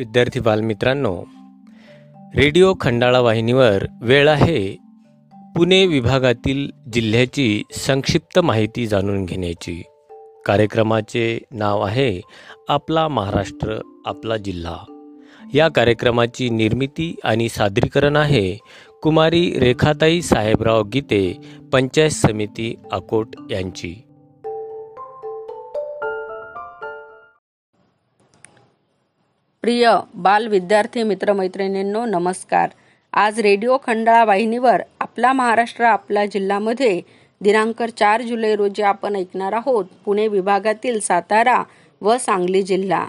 विद्यार्थी बालमित्रांनो रेडिओ खंडाळा वाहिनीवर वेळ आहे. पुणे विभागातील जिल्ह्याची संक्षिप्त माहिती जाणून घेण्याची. कार्यक्रमाचे नाव आहे आपला महाराष्ट्र आपला जिल्हा. या कार्यक्रमाची निर्मिती आणि सादरीकरण आहे कुमारी रेखाताई साहेबराव गीते पंचायत समिती अकोट यांची. प्रिय बाल विद्यार्थी मित्रमैत्रिणींनो नमस्कार. आज रेडिओ खंडाळा वाहिनीवर आपला महाराष्ट्र आपला जिल्ह्यामध्ये दिनांक चार जुलै रोजी आपण ऐकणार आहोत पुणे विभागातील सातारा व सांगली जिल्हा.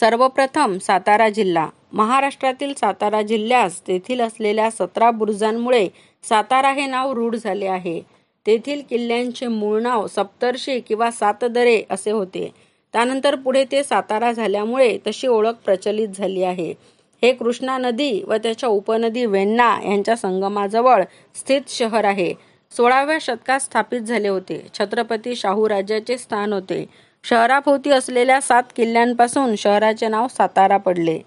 सर्वप्रथम सातारा जिल्हा. महाराष्ट्रातील सातारा जिल्ह्यास तेथील असलेल्या सतरा बुरुजांमुळे सातारा हे नाव रूढ झाले आहे. तेथील किल्ल्यांचे मूळ नाव सप्तर्षी किंवा सातदरे असे होते. त्यानंतर पुढे ते सातारा झाल्यामुळे तशी ओळख प्रचलित झाली आहे. हे कृष्णा नदी व त्याच्या उपनदी वेण्णा यांच्या संगमाजवळ स्थित शहर आहे. सोळाव्या शतकात स्थापित झाले होते. छत्रपती शाहू राजाचे स्थान होते. शहराभोवती असलेल्या सात किल्ल्यांपासून शहराचे नाव सातारा पडले.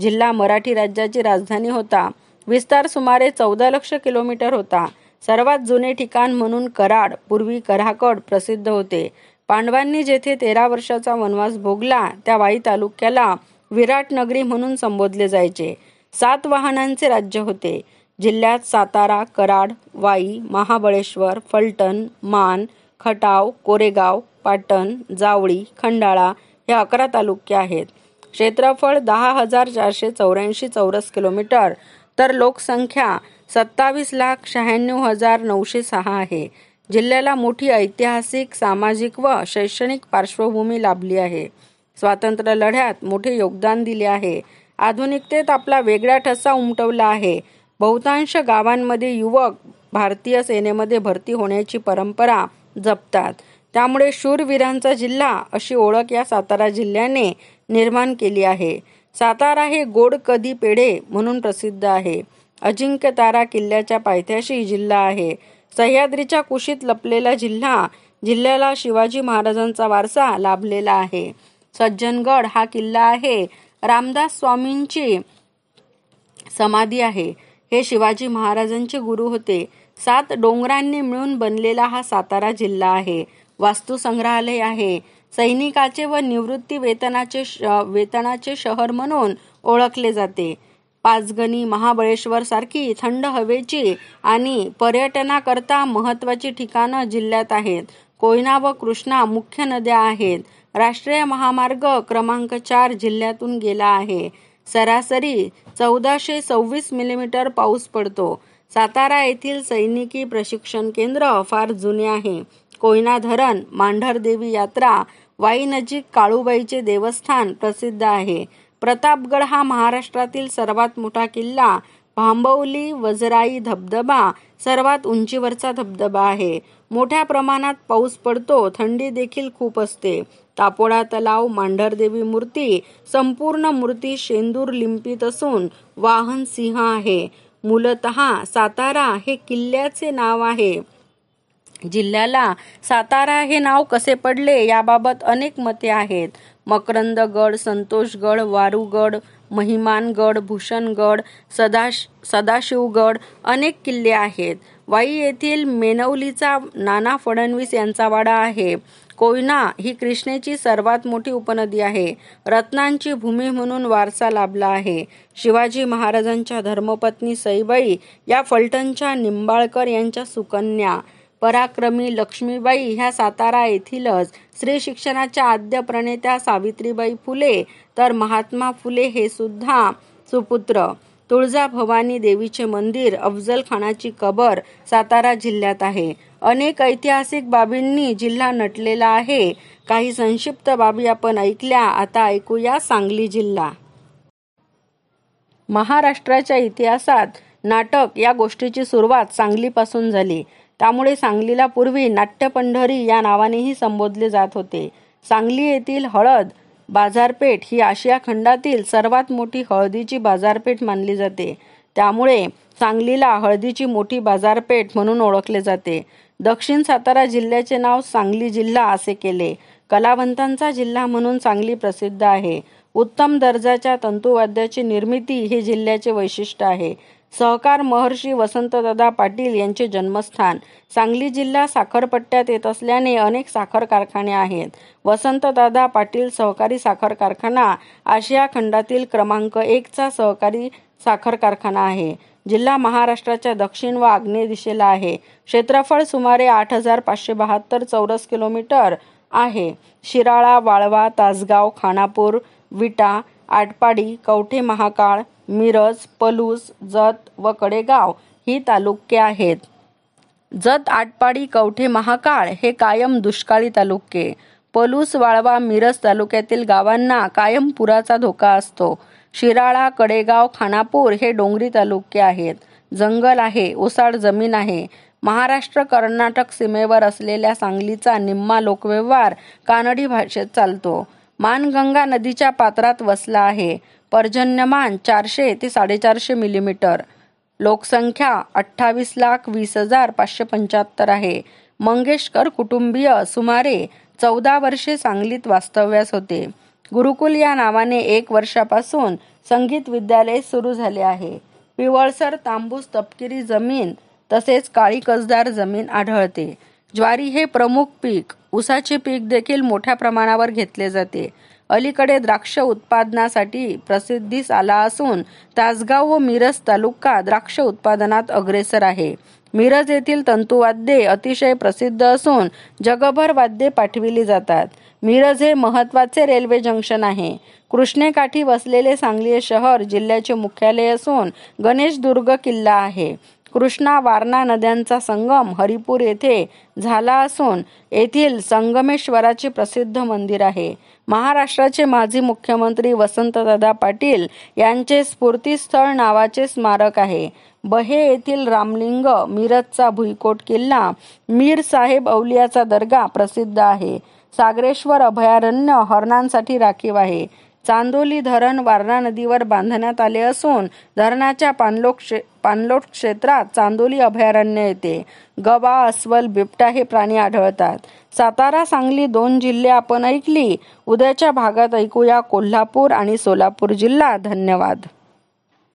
जिल्हा मराठी राज्याची राजधानी होता. विस्तार सुमारे चौदा लक्ष किलोमीटर होता. सर्वात जुने ठिकाण म्हणून कराड पूर्वी कराकड प्रसिद्ध होते. पांडवांनी जेथे तेरा वर्षाचा वनवास भोगला त्या वाई तालुक्याला विराट नगरी म्हणून संबोधले जायचे. सात वाहनांचे राज्य होते. जिल्ह्यात सातारा कराड वाई महाबळेश्वर फलटण मान खटाव कोरेगाव पाटण जावळी खंडाळा हे अकरा तालुके आहेत. क्षेत्रफळ दहा हजार चारशे चौऱ्याऐंशी चौरस किलोमीटर तर लोकसंख्या सत्तावीस लाख शहाण्णव हजार नऊशे सहा आहे. जिल्ह्याला मोठी ऐतिहासिक सामाजिक व शैक्षणिक पार्श्वभूमी लाभली आहे. स्वातंत्र्य लढ्यात मोठे योगदान दिले आहे. आधुनिकतेत आपला वेगळा ठसा उमटवला आहे. बहुतांश गावांमध्ये युवक भारतीय सेनेमध्ये भरती होण्याची परंपरा जपतात. त्यामुळे शूरवीरांचा जिल्हा अशी ओळख या सातारा जिल्ह्याने निर्माण केली आहे. सातारा हे गोड कधी पेढे म्हणून प्रसिद्ध आहे. अजिंक्य तारा किल्ल्याच्या पायथ्याशी जिल्हा आहे. सह्याद्रीच्या कुशीत लपलेला जिल्हा जिल्ह्याला शिवाजी महाराजांचा वारसा लाभलेला आहे. सज्जनगड हा किल्ला आहे. रामदास स्वामींची समाधी आहे. हे शिवाजी महाराजांचे गुरु होते. सात डोंगरांनी मिळून बनलेला हा सातारा जिल्हा आहे. वास्तू संग्रहालय आहे. सैनिकाचे व निवृत्ती वेतनाचे वेतनाचे शहर म्हणून ओळखले जाते. पाचगणी महाबळेश्वर सारखी थंड हवेची आणि पर्यटनाकरता महत्वाची ठिकाणं जिल्ह्यात आहेत. कोयना व कृष्णा मुख्य नद्या आहेत. राष्ट्रीय महामार्ग क्रमांक चार जिल्ह्यातून गेला आहे. सरासरी चौदाशे सव्वीस मिलीमीटर पाऊस पडतो. सातारा येथील सैनिकी प्रशिक्षण केंद्र फार जुने आहे. कोयना धरण मांढरदेवी यात्रा वाई नजीक काळूबाईचे देवस्थान प्रसिद्ध आहे. प्रतापगड हा महाराष्ट्रातील सर्वात मोठा किल्ला भांबवली वजराई धबधबा सर्वात उंचीवरचा धबधबा आहे. मोठ्या प्रमाणात पाऊस पडतो थंडी देखील खूप असते. तापोडा तलाव मांढरदेवी मूर्ती संपूर्ण मूर्ती शेंदूर लिंपित असून वाहन सिंह आहे. मूलत सातारा हे किल्ल्याचे नाव आहे. जिल्ह्याला सातारा हे नाव कसे पडले याबाबत अनेक मते आहेत. मकरंदगड संतोषगड वारूगड महिमानगड भूषणगड सदाश सदाशिवगड अनेक किल्ले आहेत. वाई येथील मेनवलीचा नाना फडणवीस यांचा वाडा आहे. कोयना ही कृष्णेची सर्वात मोठी उपनदी आहे. रत्नांची भूमी म्हणून वारसा लाभला आहे. शिवाजी महाराजांच्या धर्मपत्नी सईबाई या फलटणच्या निंबाळकर यांच्या सुकन्या. पराक्रमी लक्ष्मीबाई ह्या सातारा येथीलच. स्त्री शिक्षणाच्या आद्य प्रणेत्या सावित्रीबाई फुले. तर महात्मा फुले हे सुद्धा सुपुत्र. तुळजा भवानी देवीचे मंदिर अफजल खानाची कबर सातारा जिल्ह्यात आहे. अनेक ऐतिहासिक बाबींनी जिल्हा नटलेला आहे. काही संक्षिप्त बाबी आपण ऐकल्या आता ऐकूया सांगली जिल्हा. महाराष्ट्राच्या इतिहासात नाटक या गोष्टीची सुरुवात सांगलीपासून झाली. त्यामुळे सांगलीला पूर्वी नाट्यपंढरी या नावानेही संबोधले जात होते. सांगली येथील हळद बाजारपेठ ही आशिया खंडातील सर्वात मोठी हळदीची बाजारपेठ मानली जाते. त्यामुळे सांगलीला हळदीची मोठी बाजारपेठ म्हणून ओळखले जाते. दक्षिण सातारा जिल्ह्याचे नाव सांगली जिल्हा असे केले. कलावंतांचा जिल्हा म्हणून सांगली प्रसिद्ध आहे. उत्तम दर्जाच्या तंतुवाद्याची निर्मिती हे जिल्ह्याचे वैशिष्ट्य आहे. सहकार महर्षी वसंतदादा पाटील यांचे जन्मस्थान. सांगली जिल्हा साखरपट्ट्यात येत असल्याने अनेक साखर कारखाने आहेत. वसंतदादा पाटील सहकारी साखर कारखाना आशिया खंडातील क्रमांक एकचा सहकारी साखर कारखाना आहे. जिल्हा महाराष्ट्राच्या दक्षिण व आग्नेय दिशेला आहे. क्षेत्रफळ सुमारे आठ हजार पाचशे बहात्तर चौरस किलोमीटर आहे. शिराळा वाळवा तासगाव खानापूर विटा आटपाडी कवठे महाकाळ मिरज पलूस जत व कडेगाव ही तालुके आहेत. जत आटपाडी कवठे महाकाळ हे कायम दुष्काळी तालुके. पलूस वाळवा मिरज तालुक्यातील गावांना कायम पुराचा धोका असतो. शिराळा कडेगाव खानापूर हे डोंगरी तालुके आहेत. जंगल आहे ओसाड जमीन आहे. महाराष्ट्र कर्नाटक सीमेवर असलेल्या सांगलीचा निम्मा लोकव्यवहार कानडी भाषेत चालतो. मानगंगा नदीच्या पात्रात वसला आहे. पर्जन्यमान चारशे ते साडेचारशे मिलीमीटर. लोकसंख्या अठ्ठावीस लाख वीस हजार पाचशे पंच्याहत्तर आहे. मंगेशकर कुटुंबीय सुमारे चौदा वर्षे सांगलीत वास्तव्यास होते. गुरुकुल या नावाने एक वर्षापासून संगीत विद्यालय सुरू झाले आहे. पिवळसर तांबूस तपकिरी जमीन तसेच काळी कसदार जमीन आढळते. ज्वारी हे प्रमुख पीक. उसाचे पीक देखील मोठ्या प्रमाणावर घेतले जाते. अलीकडे द्राक्ष उत्पादनासाठी प्रसिद्धीस आला असून तासगाव व मिरज तालुका द्राक्ष उत्पादनात अग्रेसर आहे. मिरज येथील तंतुवाद्ये अतिशय प्रसिद्ध असून जगभर वाद्ये पाठविली जातात. मिरज हे महत्त्वाचे रेल्वे जंक्शन आहे. कृष्णेकाठी वसलेले सांगली शहर जिल्ह्याचे मुख्यालय असून गणेशदुर्ग किल्ला आहे. कृष्णा वारणा नद्यांचा संगम हरिपूर येथे झाला असून येथील संगमेश्वराचे प्रसिद्ध मंदिर आहे. महाराष्ट्राचे माजी मुख्यमंत्री वसंतदादा पाटील यांचे स्फूर्तीस्थळ नावाचे स्मारक आहे. बहे येथील रामलिंग मिरजचा भुईकोट किल्ला मीर साहेब औलियाचा दर्गा प्रसिद्ध आहे. सागरेश्वर अभयारण्य हरणांसाठी राखीव आहे. चांदोली धरण वारणा नदीवर बांधण्यात आले असून धरणाच्या पाणलोट पाणलोट क्षेत्रात चांदोली अभयारण्य येते. गवा अस्वल बिबटा हे प्राणी आढळतात. सातारा सांगली दोन जिल्हे आपण ऐकली. उद्याच्या भागात ऐकूया कोल्हापूर आणि सोलापूर जिल्हा. धन्यवाद.